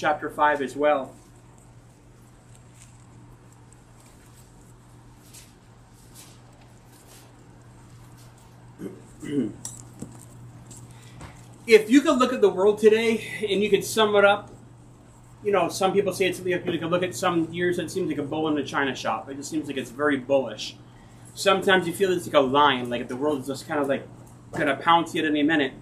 chapter 5 as well. if you could look at the world today and you could sum it up, you know, some people say it's something you could look at some years it seems like a bull in a china shop. It just seems like it's very bullish. Sometimes you feel it's like a lion, like the world is just kind of like gonna pounce you at any minute.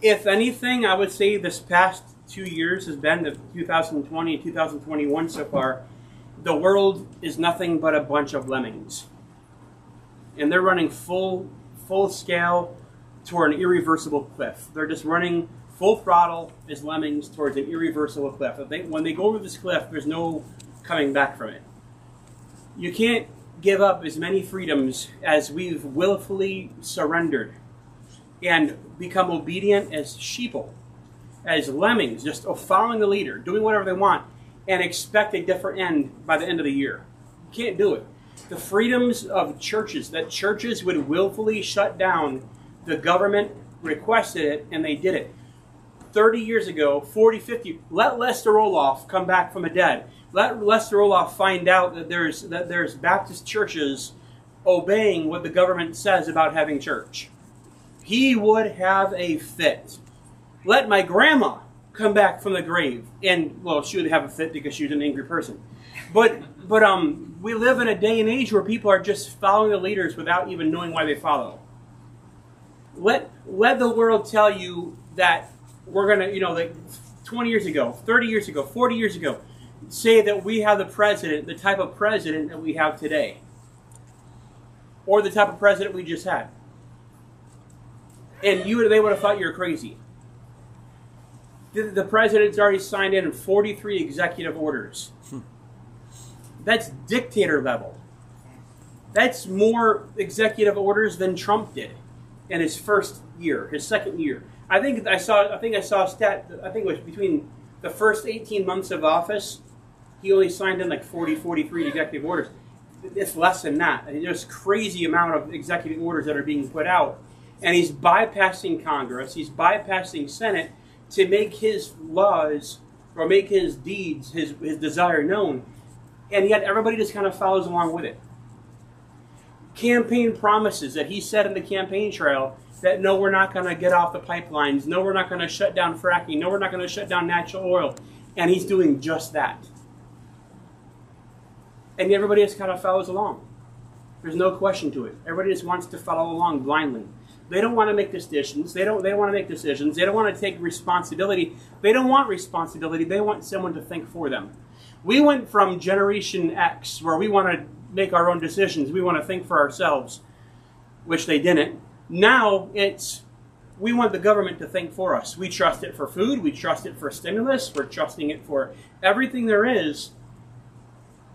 If anything, I would say this past two years has been the 2020 and 2021 so far. The world is nothing but a bunch of lemmings, and they're running full full scale toward an irreversible cliff. They're just running full throttle as lemmings towards an irreversible cliff. They, when they go over this cliff, there's no coming back from it. You can't give up as many freedoms as we've willfully surrendered and become obedient as sheeple, as lemmings, just following the leader, doing whatever they want, and expect a different end by the end of the year. You can't do it. The freedoms of churches, that churches would willfully shut down the government requested it and they did it. 30 years ago, 40, 50, let Lester Roloff come back from the dead. Let Lester Roloff find out that there's, that there's Baptist churches obeying what the government says about having church. He would have a fit. Let my grandma come back from the grave. And, well, she would have a fit because she was an angry person. But, but um, we live in a day and age where people are just following the leaders without even knowing why they follow let let the world tell you that we're gonna, you know, like 20 years ago, 30 years ago, 40 years ago, say that we have the president, the type of president that we have today, or the type of president we just had, and you would they would have thought you're crazy. The, the president's already signed in 43 executive orders. Hmm. That's dictator level. That's more executive orders than Trump did in his first year, his second year. I think I saw. I think I saw a stat. I think it was between the first 18 months of office, he only signed in like 40, 43 executive orders. It's less than that. I mean, there's crazy amount of executive orders that are being put out, and he's bypassing Congress. He's bypassing Senate to make his laws or make his deeds, his his desire known, and yet everybody just kind of follows along with it campaign promises that he said in the campaign trail that no, we're not going to get off the pipelines, no, we're not going to shut down fracking, no, we're not going to shut down natural oil. And he's doing just that. And everybody just kind of follows along. There's no question to it. Everybody just wants to follow along blindly. They don't want to make decisions. They don't. They don't want to make decisions. They don't want to take responsibility. They don't want responsibility. They want someone to think for them. We went from Generation X, where we want to make our own decisions. We want to think for ourselves, which they didn't. Now it's we want the government to think for us. We trust it for food, we trust it for stimulus, we're trusting it for everything there is,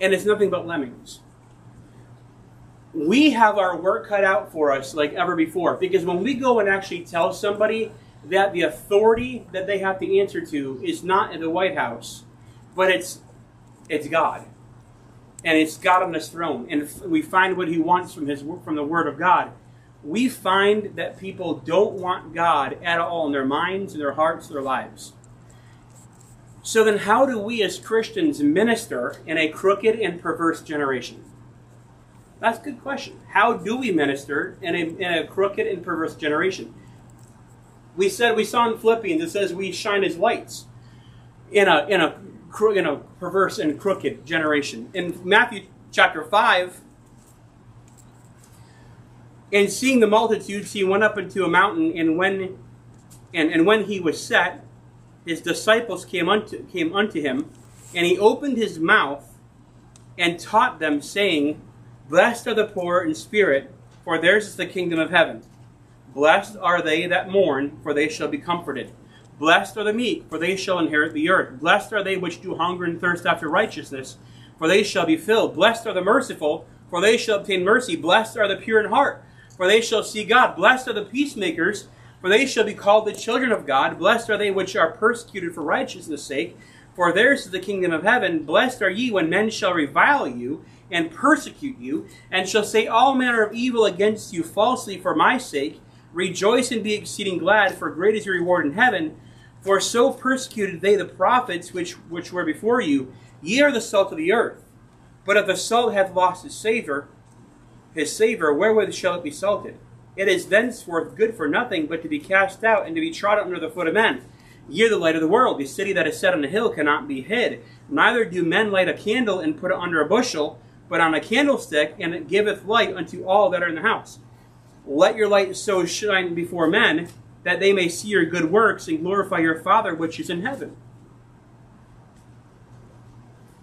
and it's nothing but lemmings. We have our work cut out for us like ever before because when we go and actually tell somebody that the authority that they have to answer to is not in the White House, but it's it's God and it's God on his throne, and we find what he wants from his from the Word of God. We find that people don't want God at all in their minds, in their hearts, their lives. So then, how do we as Christians minister in a crooked and perverse generation? That's a good question. How do we minister in a, in a crooked and perverse generation? We said we saw in Philippians it says we shine as lights in a in a in a perverse and crooked generation. In Matthew chapter 5, and seeing the multitudes, he went up into a mountain, and when and, and when he was set, his disciples came unto came unto him, and he opened his mouth and taught them, saying, Blessed are the poor in spirit, for theirs is the kingdom of heaven. Blessed are they that mourn, for they shall be comforted. Blessed are the meek, for they shall inherit the earth. Blessed are they which do hunger and thirst after righteousness, for they shall be filled. Blessed are the merciful, for they shall obtain mercy. Blessed are the pure in heart, for they shall see God. Blessed are the peacemakers, for they shall be called the children of God. Blessed are they which are persecuted for righteousness' sake, for theirs is the kingdom of heaven. Blessed are ye when men shall revile you and persecute you, and shall say all manner of evil against you falsely for my sake. Rejoice and be exceeding glad, for great is your reward in heaven. For so persecuted they the prophets which, which were before you. Ye are the salt of the earth. But if the salt hath lost his savor, his savor, wherewith shall it be salted? It is thenceforth good for nothing but to be cast out and to be trodden under the foot of men. Ye are the light of the world. The city that is set on a hill cannot be hid. Neither do men light a candle and put it under a bushel, but on a candlestick, and it giveth light unto all that are in the house. Let your light so shine before men that they may see your good works and glorify your Father which is in heaven.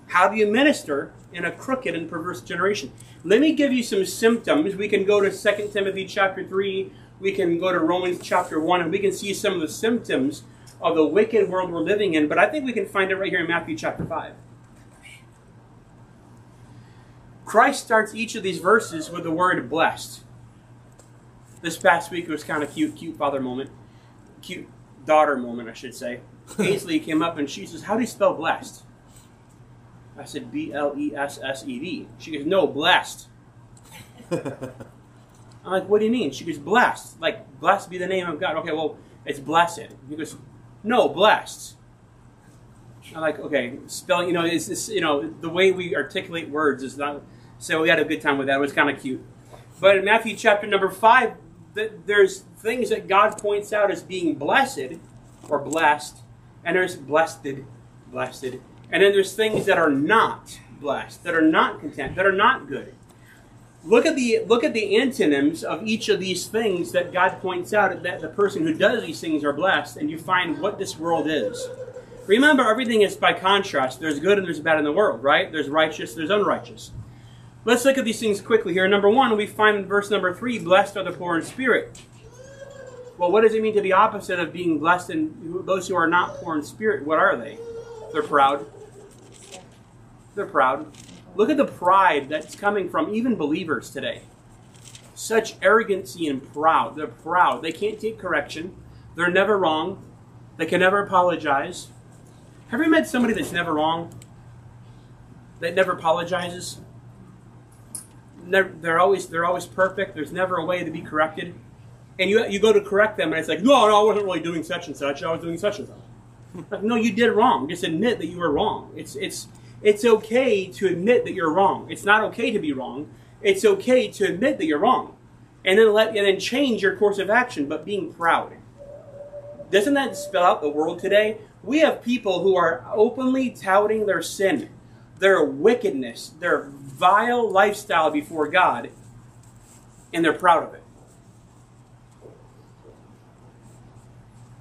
How do you minister in a crooked and perverse generation? Let me give you some symptoms. We can go to 2 Timothy chapter 3, we can go to Romans chapter 1, and we can see some of the symptoms of the wicked world we're living in, but I think we can find it right here in Matthew chapter 5. Christ starts each of these verses with the word blessed. This past week it was kind of cute, cute father moment, cute daughter moment, I should say. Ainsley came up and she says, How do you spell blessed? I said, B L E S S E D. She goes, No, blessed. I'm like, What do you mean? She goes, Blessed. Like, blessed be the name of God. Okay, well, it's blessed. He goes, No, blessed. I'm like, okay, spelling, you know, is this, you know, the way we articulate words is not. So we had a good time with that. It was kind of cute. But in Matthew chapter number five, there's things that God points out as being blessed or blessed, and there's blessed, blessed, and then there's things that are not blessed, that are not content, that are not good. Look at the look at the antonyms of each of these things that God points out that the person who does these things are blessed, and you find what this world is. Remember, everything is by contrast. There's good and there's bad in the world, right? There's righteous, there's unrighteous. Let's look at these things quickly here. Number one, we find in verse number three, blessed are the poor in spirit. Well, what does it mean to be opposite of being blessed and those who are not poor in spirit? What are they? They're proud. They're proud. Look at the pride that's coming from even believers today. Such arrogancy and proud. They're proud. They can't take correction. They're never wrong. They can never apologize. Have you met somebody that's never wrong? That never apologizes? Never, they're always they're always perfect. There's never a way to be corrected. And you you go to correct them, and it's like, no, no, I wasn't really doing such and such. I was doing such and such. like, no, you did wrong. Just admit that you were wrong. It's it's it's okay to admit that you're wrong. It's not okay to be wrong. It's okay to admit that you're wrong, and then let and then change your course of action. But being proud doesn't that spell out the world today? We have people who are openly touting their sin, their wickedness, their vile lifestyle before God, and they're proud of it.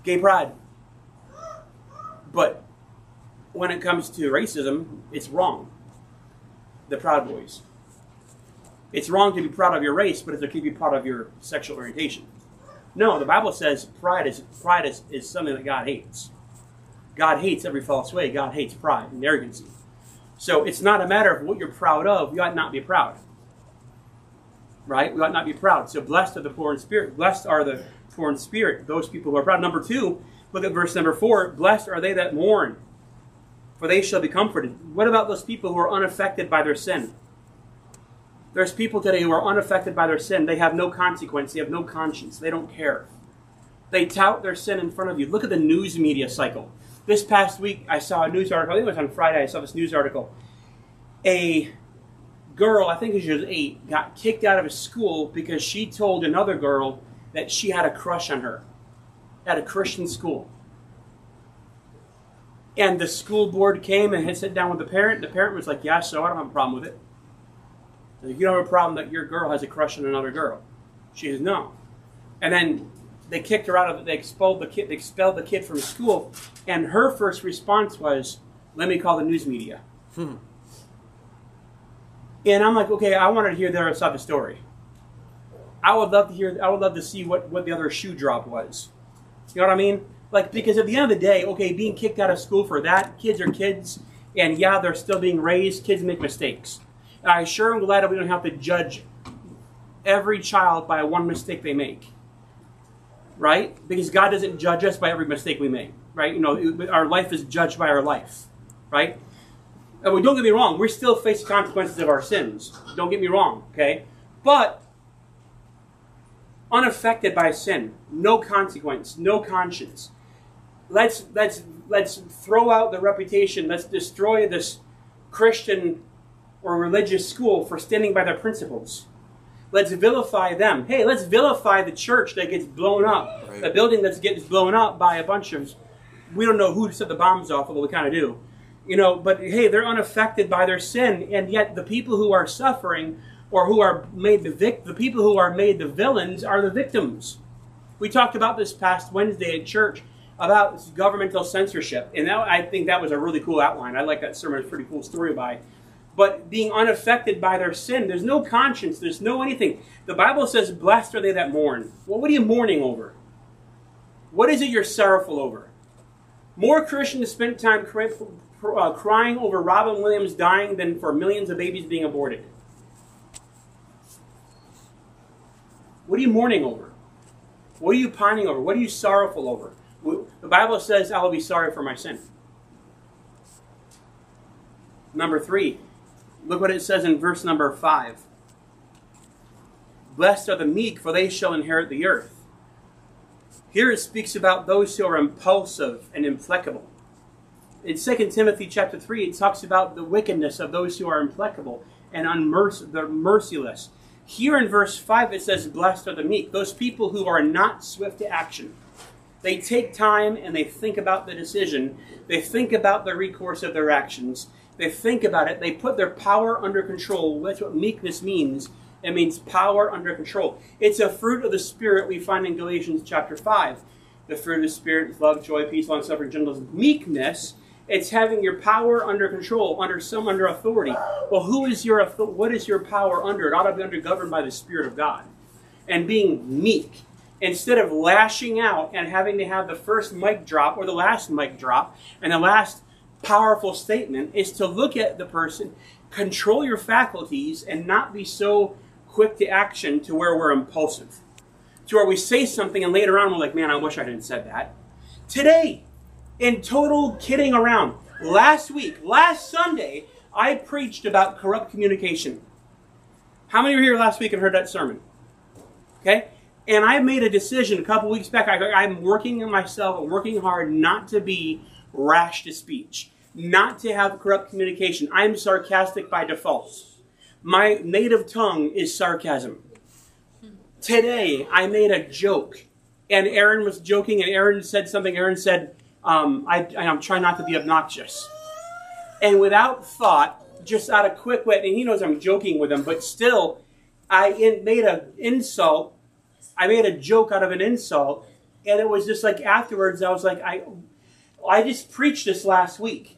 Gay pride. But when it comes to racism, it's wrong. The Proud Boys. It's wrong to be proud of your race, but it's okay to be proud of your sexual orientation. No, the Bible says pride is pride is, is something that God hates. God hates every false way. God hates pride and arrogancy. So it's not a matter of what you're proud of. You ought not be proud. Right? We ought not be proud. So blessed are the poor in spirit. Blessed are the poor in spirit, those people who are proud. Number two, look at verse number four. Blessed are they that mourn, for they shall be comforted. What about those people who are unaffected by their sin? There's people today who are unaffected by their sin. They have no consequence. They have no conscience. They don't care. They tout their sin in front of you. Look at the news media cycle. This past week, I saw a news article. I think it was on Friday. I saw this news article. A girl, I think she was eight, got kicked out of a school because she told another girl that she had a crush on her at a Christian school. And the school board came and had sat down with the parent. The parent was like, "Yeah, so I don't have a problem with it. You don't have a problem that your girl has a crush on another girl." She says, "No." And then they kicked her out of it. They expelled the kid. They expelled the kid from school, and her first response was, "Let me call the news media." Hmm. And I'm like, okay, I wanted to hear their side of the story. I would love to hear. I would love to see what what the other shoe drop was. You know what I mean? Like because at the end of the day, okay, being kicked out of school for that, kids are kids, and yeah, they're still being raised. Kids make mistakes. And I sure am glad that we don't have to judge every child by one mistake they make right? Because God doesn't judge us by every mistake we make, right? You know, our life is judged by our life, right? And we don't get me wrong, we're still facing consequences of our sins. Don't get me wrong, okay? But unaffected by sin, no consequence, no conscience. let's let's let's throw out the reputation. Let's destroy this Christian or religious school for standing by their principles. Let's vilify them. Hey, let's vilify the church that gets blown up, Right. the building that's getting blown up by a bunch of. We don't know who set the bombs off, although we kind of do. You know, but hey, they're unaffected by their sin, and yet the people who are suffering or who are made the vic- the people who are made the villains are the victims. We talked about this past Wednesday at church about governmental censorship, and that, I think that was a really cool outline. I like that sermon; it's a pretty cool story by. But being unaffected by their sin, there's no conscience, there's no anything. The Bible says, "Blessed are they that mourn." Well, what are you mourning over? What is it you're sorrowful over? More Christians spent time uh, crying over Robin Williams dying than for millions of babies being aborted. What are you mourning over? What are you pining over? What are you sorrowful over? The Bible says, I will be sorry for my sin. Number three, look what it says in verse number five. Blessed are the meek, for they shall inherit the earth. Here it speaks about those who are impulsive and implacable. In 2 Timothy chapter 3, it talks about the wickedness of those who are implacable and unmerc- they're merciless. Here in verse 5, it says, Blessed are the meek, those people who are not swift to action. They take time and they think about the decision. They think about the recourse of their actions. They think about it. They put their power under control. That's what meekness means. It means power under control. It's a fruit of the Spirit we find in Galatians chapter 5. The fruit of the Spirit is love, joy, peace, long suffering, gentleness, meekness. It's having your power under control, under some under authority. Well, who is your what is your power under? It ought to be under governed by the Spirit of God. And being meek instead of lashing out and having to have the first mic drop or the last mic drop and the last powerful statement is to look at the person, control your faculties, and not be so quick to action to where we're impulsive. To where we say something and later on we're like, man, I wish I hadn't said that. Today, in total kidding around, last week, last Sunday, I preached about corrupt communication. How many of you were here last week and heard that sermon? Okay? And I made a decision a couple weeks back. I, I'm working on myself, I'm working hard not to be rash to speech, not to have corrupt communication. I'm sarcastic by default. My native tongue is sarcasm. Today, I made a joke, and Aaron was joking, and Aaron said something. Aaron said, um, I, I'm trying not to be obnoxious. And without thought, just out of quick wit, and he knows I'm joking with him, but still, I in, made an insult I made a joke out of an insult, and it was just like afterwards, I was like, I, I just preached this last week.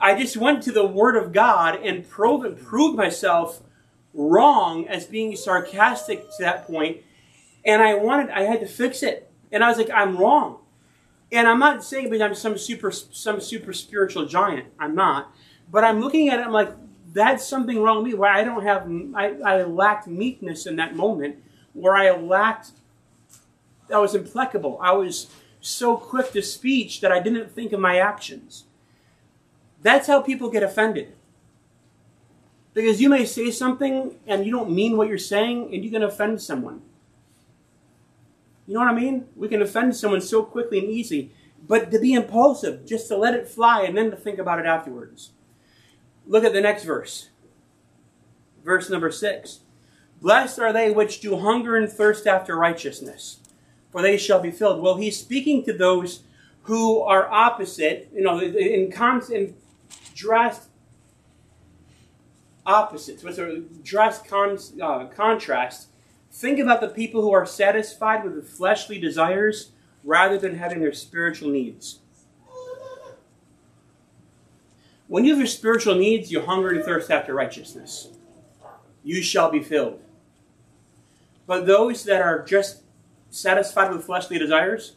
I just went to the Word of God and proved, proved myself wrong as being sarcastic to that point. and I wanted, I had to fix it, and I was like, I'm wrong, and I'm not saying because I'm some super, some super spiritual giant. I'm not, but I'm looking at it. I'm like, that's something wrong with me where I don't have, I, I lacked meekness in that moment where I lacked, I was implacable. I was so quick to speech that I didn't think of my actions. That's how people get offended. Because you may say something and you don't mean what you're saying and you can offend someone. You know what I mean? We can offend someone so quickly and easy. But to be impulsive, just to let it fly and then to think about it afterwards. Look at the next verse. Verse number six. Blessed are they which do hunger and thirst after righteousness, for they shall be filled. Well, he's speaking to those who are opposite, you know, in, con- in drastic opposites, what's a dress uh, contrast. Think about the people who are satisfied with the fleshly desires rather than having their spiritual needs. When you have your spiritual needs, you hunger and thirst after righteousness. You shall be filled. But those that are just satisfied with fleshly desires,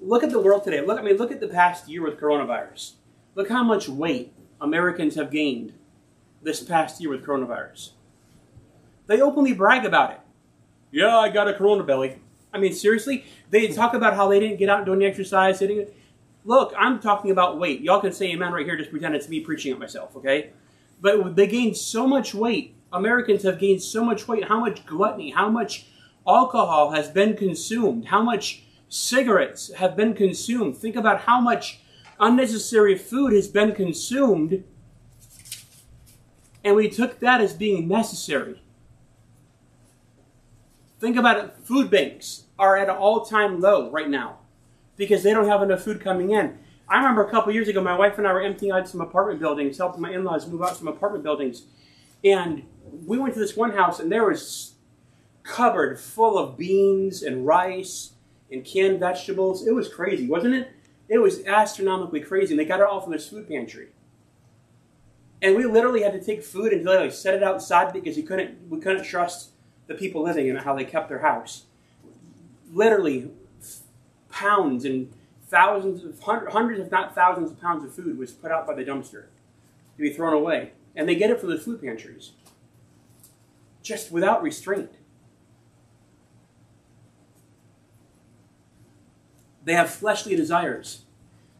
look at the world today. Look, I mean, look at the past year with coronavirus. Look how much weight Americans have gained this past year with coronavirus. They openly brag about it. Yeah, I got a corona belly. I mean, seriously, they talk about how they didn't get out and do any exercise. Didn't. Look, I'm talking about weight. Y'all can say amen right here. Just pretend it's me preaching at myself, okay? But they gained so much weight. Americans have gained so much weight. How much gluttony? How much alcohol has been consumed? How much cigarettes have been consumed. Think about how much unnecessary food has been consumed, and we took that as being necessary. Think about it. Food banks are at an all time low right now because they don't have enough food coming in. I remember a couple years ago, my wife and I were emptying out some apartment buildings, helping my in laws move out some apartment buildings. And we went to this one house, and there was cupboard full of beans and rice and canned vegetables. It was crazy, wasn't it? It was astronomically crazy. And they got it all from this food pantry. And we literally had to take food and literally set it outside because we couldn't we couldn't trust the people living in how they kept their house. Literally pounds and thousands of hundreds if not thousands of pounds of food was put out by the dumpster to be thrown away. And they get it from the food pantries. Just without restraint. They have fleshly desires.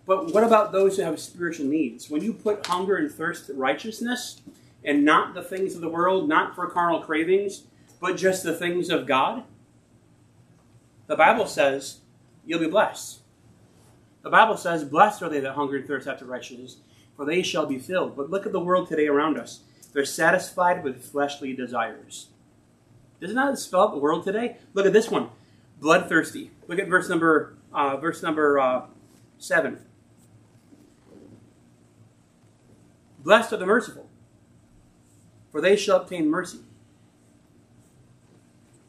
But what about those who have spiritual needs? When you put hunger and thirst to righteousness and not the things of the world, not for carnal cravings, but just the things of God, the Bible says you'll be blessed. The Bible says, Blessed are they that hunger and thirst after righteousness, for they shall be filled. But look at the world today around us. They're satisfied with fleshly desires. Doesn't that spell out the world today? Look at this one bloodthirsty. Look at verse number uh, verse number uh, seven. Blessed are the merciful, for they shall obtain mercy.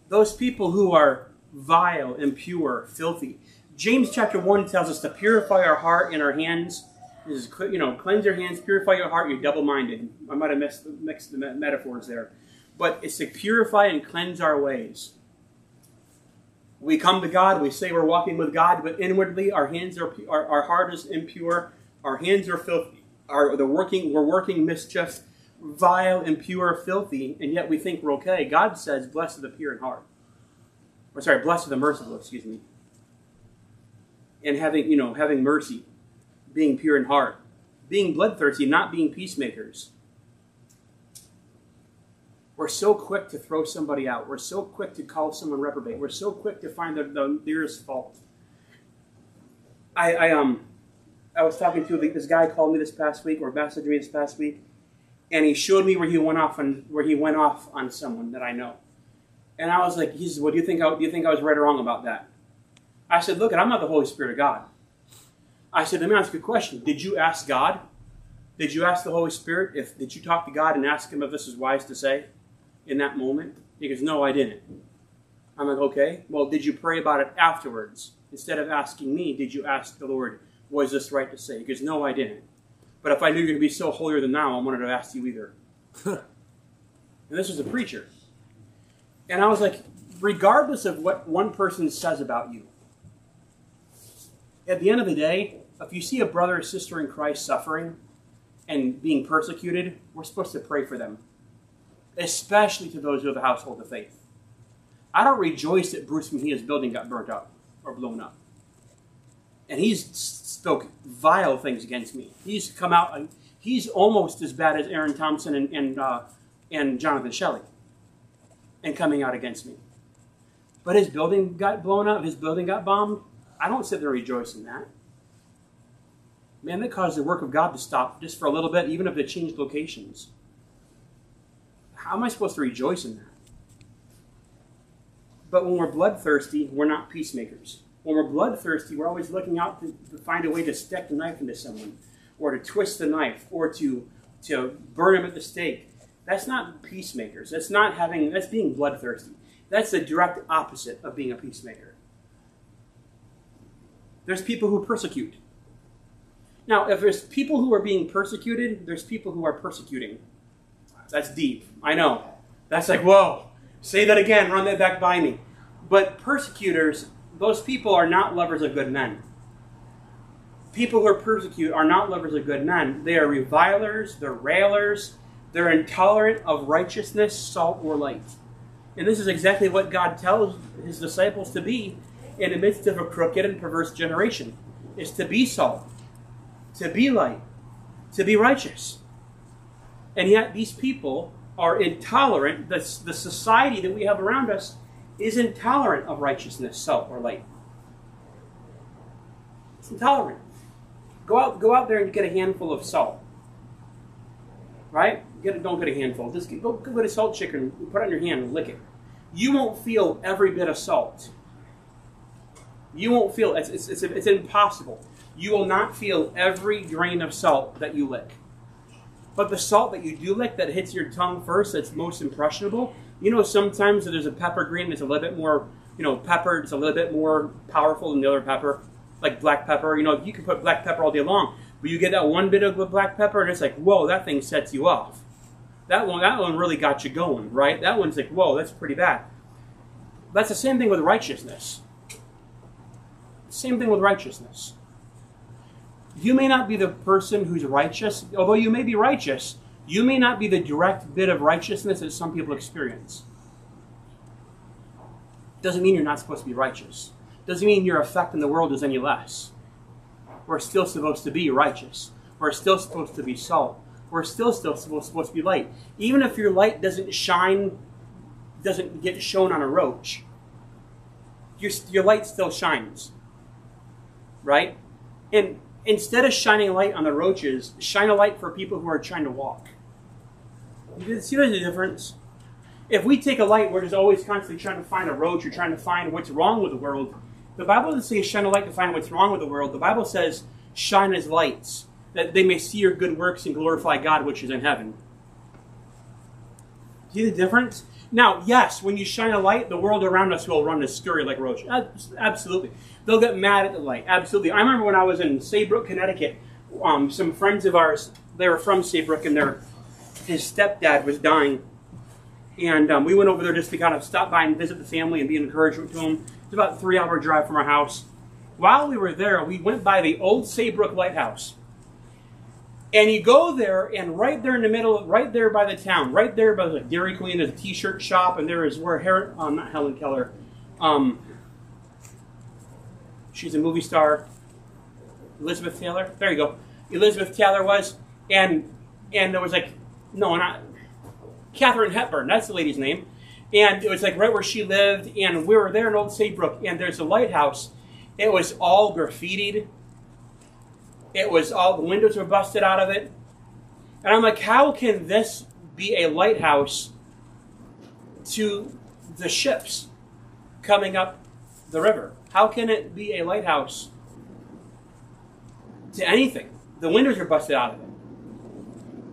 Those people who are vile, impure, filthy. James chapter 1 tells us to purify our heart and our hands. Is, you know, cleanse your hands, purify your heart, you're double minded. I might have mixed, mixed the metaphors there. But it's to purify and cleanse our ways. We come to God, we say we're walking with God, but inwardly our hands are, our, our heart is impure, our hands are filthy, our, the working, we're working mischief, vile, impure, filthy, and yet we think we're okay. God says, blessed are the pure in heart. Or sorry, blessed are the merciful, excuse me. And having, you know, having mercy, being pure in heart, being bloodthirsty, not being peacemakers. We're so quick to throw somebody out. We're so quick to call someone reprobate. We're so quick to find the, the nearest fault. I, I um I was talking to this guy called me this past week or messaged me this past week, and he showed me where he went off on where he went off on someone that I know. And I was like, he says, "Well, do you think I, do you think I was right or wrong about that?" I said, "Look, I'm not the Holy Spirit of God." I said, "Let me ask you a question. Did you ask God? Did you ask the Holy Spirit if did you talk to God and ask Him if this is wise to say?" in that moment? He goes, No, I didn't. I'm like, Okay, well, did you pray about it afterwards? Instead of asking me, did you ask the Lord, Was this right to say? He goes, No, I didn't. But if I knew you're going to be so holier than now, I wanted to ask you either. and this was a preacher. And I was like, regardless of what one person says about you, at the end of the day, if you see a brother or sister in Christ suffering and being persecuted, we're supposed to pray for them especially to those who have a household of faith. I don't rejoice that Bruce Mejia's building got burnt up or blown up. And he's spoke vile things against me. He's come out, he's almost as bad as Aaron Thompson and, and, uh, and Jonathan Shelley and coming out against me. But his building got blown up, his building got bombed. I don't sit there in that. Man, that caused the work of God to stop just for a little bit, even if they changed locations. How am I supposed to rejoice in that? But when we're bloodthirsty, we're not peacemakers. When we're bloodthirsty, we're always looking out to, to find a way to stick the knife into someone, or to twist the knife, or to, to burn him at the stake. That's not peacemakers. That's not having, that's being bloodthirsty. That's the direct opposite of being a peacemaker. There's people who persecute. Now, if there's people who are being persecuted, there's people who are persecuting. That's deep. I know. That's like, whoa. Say that again. Run that back by me. But persecutors, those people are not lovers of good men. People who are persecuted are not lovers of good men. They are revilers, they're railers, they're intolerant of righteousness, salt, or light. And this is exactly what God tells his disciples to be in the midst of a crooked and perverse generation is to be salt, to be light, to be righteous. And yet, these people are intolerant. The, the society that we have around us is intolerant of righteousness, salt, or light. It's intolerant. Go out, go out there and get a handful of salt. Right? Get a, don't get a handful. Just get, go, go get a salt chicken, put it on your hand and lick it. You won't feel every bit of salt. You won't feel it's, it's, it's, it's impossible. You will not feel every grain of salt that you lick. But the salt that you do lick that hits your tongue first, that's most impressionable. You know, sometimes there's a pepper green that's a little bit more, you know, pepper. It's a little bit more powerful than the other pepper, like black pepper. You know, you can put black pepper all day long, but you get that one bit of black pepper, and it's like, whoa, that thing sets you off. That one, that one really got you going, right? That one's like, whoa, that's pretty bad. That's the same thing with righteousness. Same thing with righteousness. You may not be the person who's righteous, although you may be righteous, you may not be the direct bit of righteousness that some people experience. Doesn't mean you're not supposed to be righteous. Doesn't mean your effect in the world is any less. We're still supposed to be righteous. We're still supposed to be salt. We're still still supposed, to be light. Even if your light doesn't shine, doesn't get shown on a roach, your, your light still shines. Right? And instead of shining a light on the roaches, shine a light for people who are trying to walk. You see the difference? If we take a light, we're just always constantly trying to find a roach or trying to find what's wrong with the world. The Bible doesn't say shine a light to find what's wrong with the world. The Bible says shine as lights, that they may see your good works and glorify God which is in heaven. See the difference? Now, yes, when you shine a light, the world around us will run scurry like roaches. Absolutely. They'll get mad at the light. Absolutely. I remember when I was in Saybrook, Connecticut, um, some friends of ours, they were from Saybrook, and their his stepdad was dying. And um, we went over there just to kind of stop by and visit the family and be an encouragement to them. It's about a three hour drive from our house. While we were there, we went by the old Saybrook Lighthouse. And you go there, and right there in the middle, right there by the town, right there by the Dairy Queen, there's a T-shirt shop, and there is where Helen, um, not Helen Keller, um, she's a movie star, Elizabeth Taylor. There you go, Elizabeth Taylor was, and and there was like, no, not Katharine Hepburn. That's the lady's name, and it was like right where she lived, and we were there in Old Saybrook, and there's a lighthouse. It was all graffitied it was all the windows were busted out of it. And I'm like, how can this be a lighthouse to the ships coming up the river? How can it be a lighthouse to anything? The windows are busted out of it.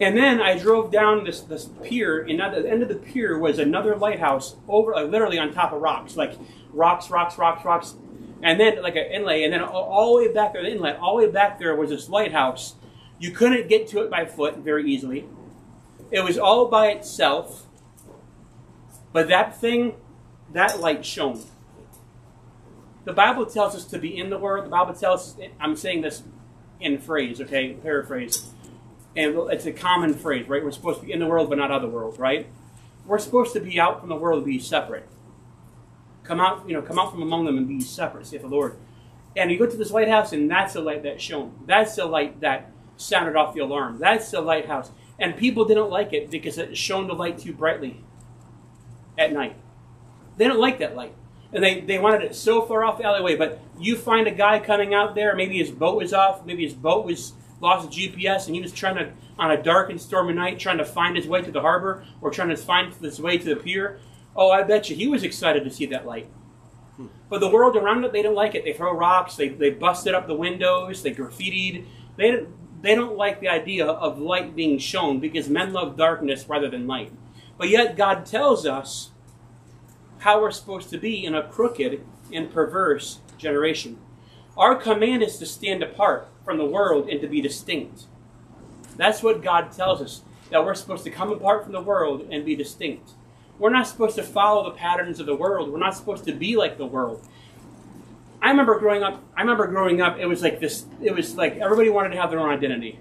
And then I drove down this, this pier, and at the end of the pier was another lighthouse over, like, literally on top of rocks, like rocks, rocks, rocks, rocks and then like an inlay, and then all the way back there, the inlet, all the way back there was this lighthouse. You couldn't get to it by foot very easily. It was all by itself, but that thing, that light shone. The Bible tells us to be in the Word. The Bible tells us, I'm saying this in phrase, okay, paraphrase. And it's a common phrase, right? We're supposed to be in the world, but not of the world, right? We're supposed to be out from the world, be separate. Come out, you know, come out from among them and be separate, saith the Lord. And you go to this lighthouse, and that's the light that shone. That's the light that sounded off the alarm. That's the lighthouse. And people didn't like it because it shone the light too brightly at night. They don't like that light. And they, they wanted it so far off the alleyway. But you find a guy coming out there, maybe his boat was off, maybe his boat was lost GPS, and he was trying to, on a dark and stormy night, trying to find his way to the harbor or trying to find his way to the pier. Oh, I bet you he was excited to see that light. Hmm. But the world around it, they don't like it. They throw rocks, they, they busted up the windows, they graffitied. They, they don't like the idea of light being shown because men love darkness rather than light. But yet, God tells us how we're supposed to be in a crooked and perverse generation. Our command is to stand apart from the world and to be distinct. That's what God tells us, that we're supposed to come apart from the world and be distinct. We're not supposed to follow the patterns of the world. We're not supposed to be like the world. I remember growing up. I remember growing up. It was like this. It was like everybody wanted to have their own identity.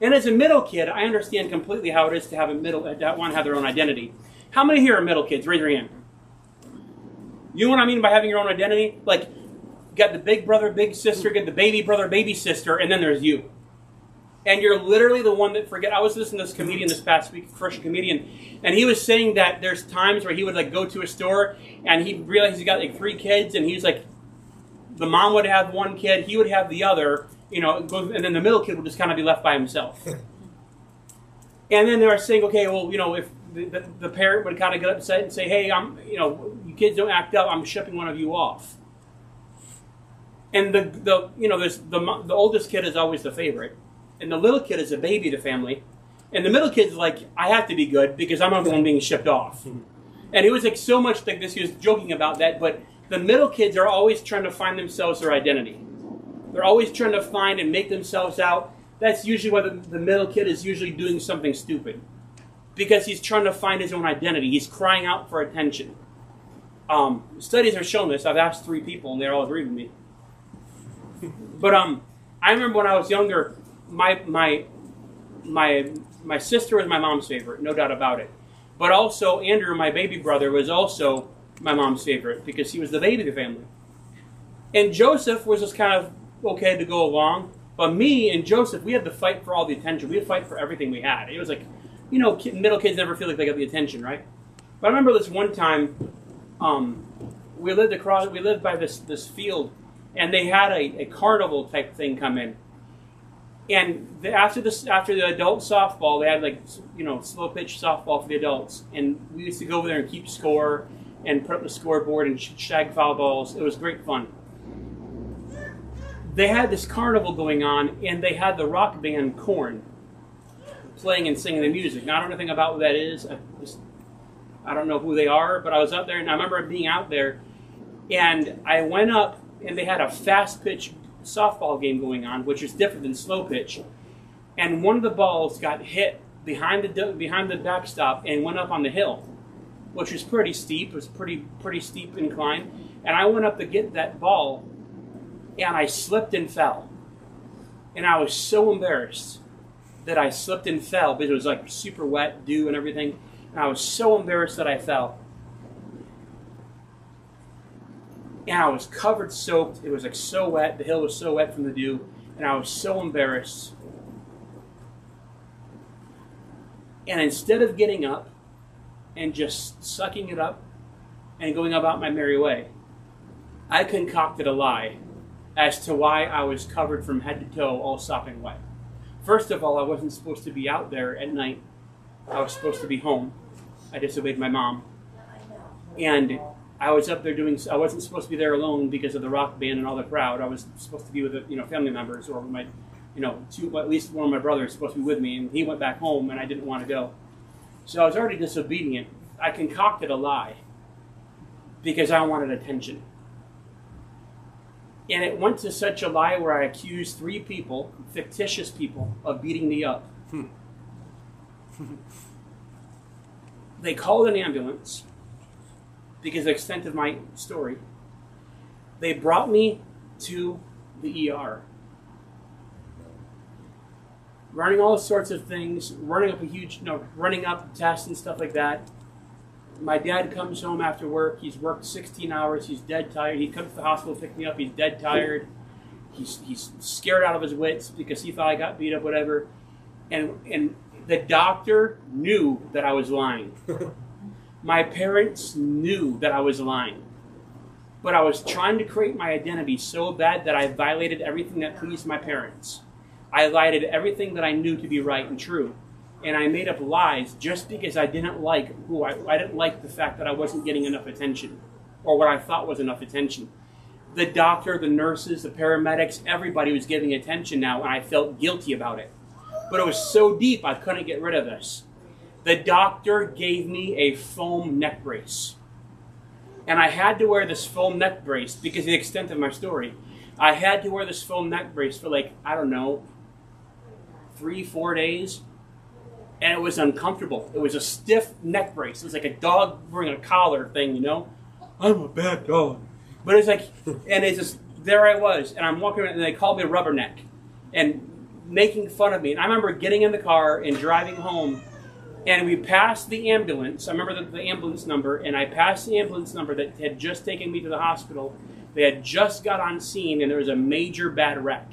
And as a middle kid, I understand completely how it is to have a middle that want to have their own identity. How many here are middle kids? Raise your hand. You know what I mean by having your own identity? Like, got the big brother, big sister, get the baby brother, baby sister, and then there's you and you're literally the one that forget. I was listening to this comedian this past week, Christian comedian, and he was saying that there's times where he would like go to a store and he realized he's got like three kids, and he's like, the mom would have one kid, he would have the other, you know, and then the middle kid would just kind of be left by himself. and then they were saying, okay, well, you know, if the, the, parent would kind of get upset and say, hey, I'm, you know, you kids don't act up, I'm shipping one of you off. And the, the you know, there's the, the oldest kid is always the favorite, and the little kid is a baby of the family, and the middle kid's like, I have to be good because I'm the one being shipped off. And it was like so much like this. He was joking about that, but the middle kids are always trying to find themselves their identity. They're always trying to find and make themselves out. That's usually why the, the middle kid is usually doing something stupid because he's trying to find his own identity. He's crying out for attention. Um, studies have shown this. I've asked three people, and they all agree with me. but um, I remember when I was younger, my my my my sister was my mom's favorite, no doubt about it. But also Andrew, my baby brother, was also my mom's favorite because he was the baby of the family. And Joseph was just kind of okay to go along. But me and Joseph, we had to fight for all the attention. We had to fight for everything we had. It was like, you know, middle kids never feel like they got the attention, right? But I remember this one time, um, we lived across, we lived by this this field, and they had a, a carnival type thing come in. And the, after this, after the adult softball, they had like you know slow pitch softball for the adults, and we used to go over there and keep score and put up the scoreboard and shag foul balls. It was great fun. They had this carnival going on, and they had the rock band Korn playing and singing the music. Now I don't know anything about what that is. I, just, I don't know who they are, but I was up there, and I remember being out there, and I went up, and they had a fast pitch softball game going on, which is different than slow pitch. And one of the balls got hit behind the behind the backstop and went up on the hill, which was pretty steep. It was pretty pretty steep incline. And I went up to get that ball, and I slipped and fell. And I was so embarrassed that I slipped and fell because it was like super wet, dew and everything. And I was so embarrassed that I fell. and I was covered, soaked. It was like so wet. The hill was so wet from the dew, and I was so embarrassed. And instead of getting up and just sucking it up and going about my merry way, I concocted a lie as to why I was covered from head to toe, all sopping wet. First of all, I wasn't supposed to be out there at night. I was supposed to be home. I disobeyed my mom. And I was up there doing. I wasn't supposed to be there alone because of the rock band and all the crowd. I was supposed to be with you know family members or my, you know, two at least one of my brothers was supposed to be with me, and he went back home, and I didn't want to go. So I was already disobedient. I concocted a lie because I wanted attention. And it went to such a lie where I accused three people, fictitious people, of beating me up. Hmm. they called an ambulance because of the extent of my story, they brought me to the ER. Running all sorts of things, running up a huge, you know, running up tests and stuff like that. My dad comes home after work. He's worked 16 hours. He's dead tired. He comes to the hospital to pick me up. He's dead tired. He's, he's scared out of his wits because he thought I got beat up, whatever. And, and the doctor knew that I was lying. My parents knew that I was lying. But I was trying to create my identity so bad that I violated everything that pleased my parents. I lied to everything that I knew to be right and true. And I made up lies just because I didn't like who I, I didn't like the fact that I wasn't getting enough attention or what I thought was enough attention. The doctor, the nurses, the paramedics, everybody was giving attention now, and I felt guilty about it. But it was so deep, I couldn't get rid of this the doctor gave me a foam neck brace. And I had to wear this foam neck brace because the extent of my story. I had to wear this foam neck brace for like, I don't know, three, four days. And it was uncomfortable. It was a stiff neck brace. It was like a dog wearing a collar thing, you know? I'm a bad dog. But it's like, and it's just, there I was. And I'm walking around and they called me a Rubberneck and making fun of me. And I remember getting in the car and driving home and we passed the ambulance. I remember the, the, ambulance number, and I passed the ambulance number that had just taken me to the hospital. They had just got on scene, and there was a major bad wreck.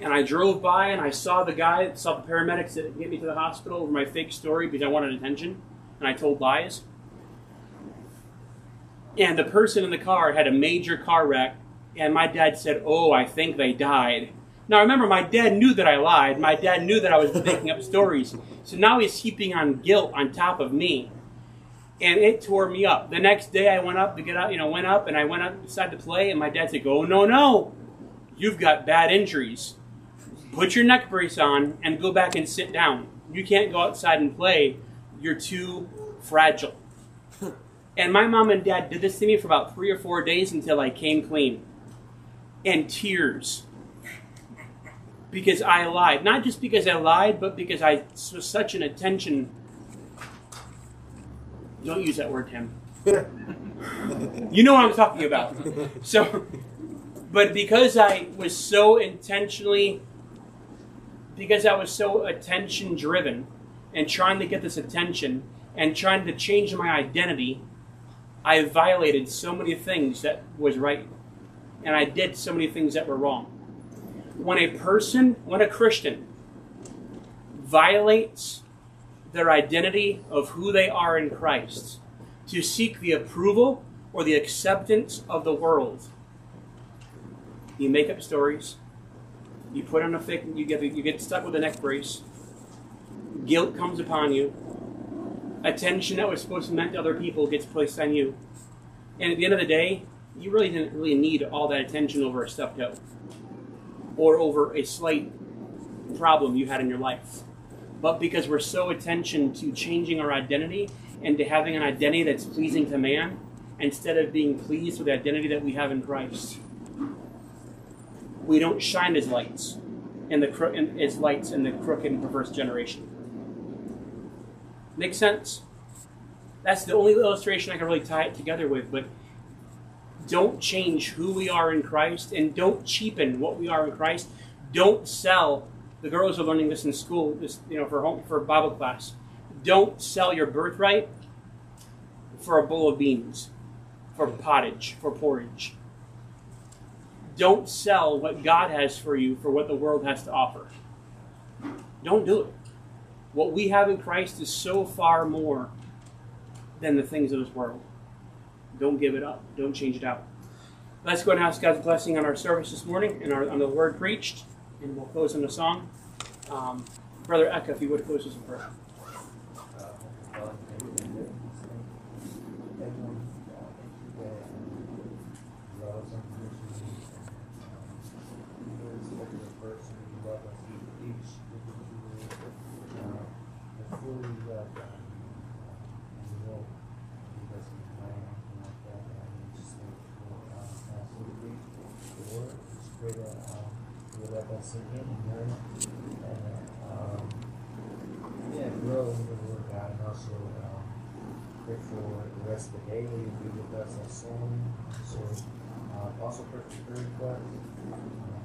And I drove by, and I saw the guy, saw the paramedics that get me to the hospital over my fake story because I wanted attention, and I told lies. and the person in the car had a major car wreck, and my dad said, "Oh, I think they died." Now remember, my dad knew that I lied. My dad knew that I was making up stories. So now he's heaping on guilt on top of me, and it tore me up. The next day, I went up to get out, you know, went up and I went up decided to play, and my dad said, "Oh no, no, you've got bad injuries. Put your neck brace on and go back and sit down. You can't go outside and play. You're too fragile." And my mom and dad did this to me for about three or four days until I came clean. And tears. Because I lied. Not just because I lied, but because I was such an attention. Don't use that word, Tim. you know what I'm talking about. So, but because I was so intentionally, because I was so attention driven and trying to get this attention and trying to change my identity, I violated so many things that was right, and I did so many things that were wrong. When a person, when a Christian, violates their identity of who they are in Christ to seek the approval or the acceptance of the world, you make up stories. You put on a fake. You get you get stuck with a neck brace. Guilt comes upon you attention that was supposed to meant to other people gets placed on you. And at the end of the day, you really didn't really need all that attention over a stuffed toe or over a slight problem you had in your life. But because we're so attention to changing our identity and to having an identity that's pleasing to man, instead of being pleased with the identity that we have in Christ, we don't shine as lights in the as lights in the crooked and perverse generation. Make sense? That's the only illustration I can really tie it together with. But don't change who we are in Christ and don't cheapen what we are in Christ. Don't sell. The girls are learning this in school, this you know, for home for Bible class. Don't sell your birthright for a bowl of beans, for pottage, for porridge. Don't sell what God has for you for what the world has to offer. Don't do it. What we have in Christ is so far more than the things of this world. Don't give it up. Don't change it out. Let's go and ask God's blessing on our service this morning and our, on the word preached, and we'll close in a song. Um, Brother Eka, if you would close us in prayer. Sink in and learn and um, yeah, grow in the Word God and also um, pray for the rest of the day. Be with us at soon? So uh, also pray for prayer requests.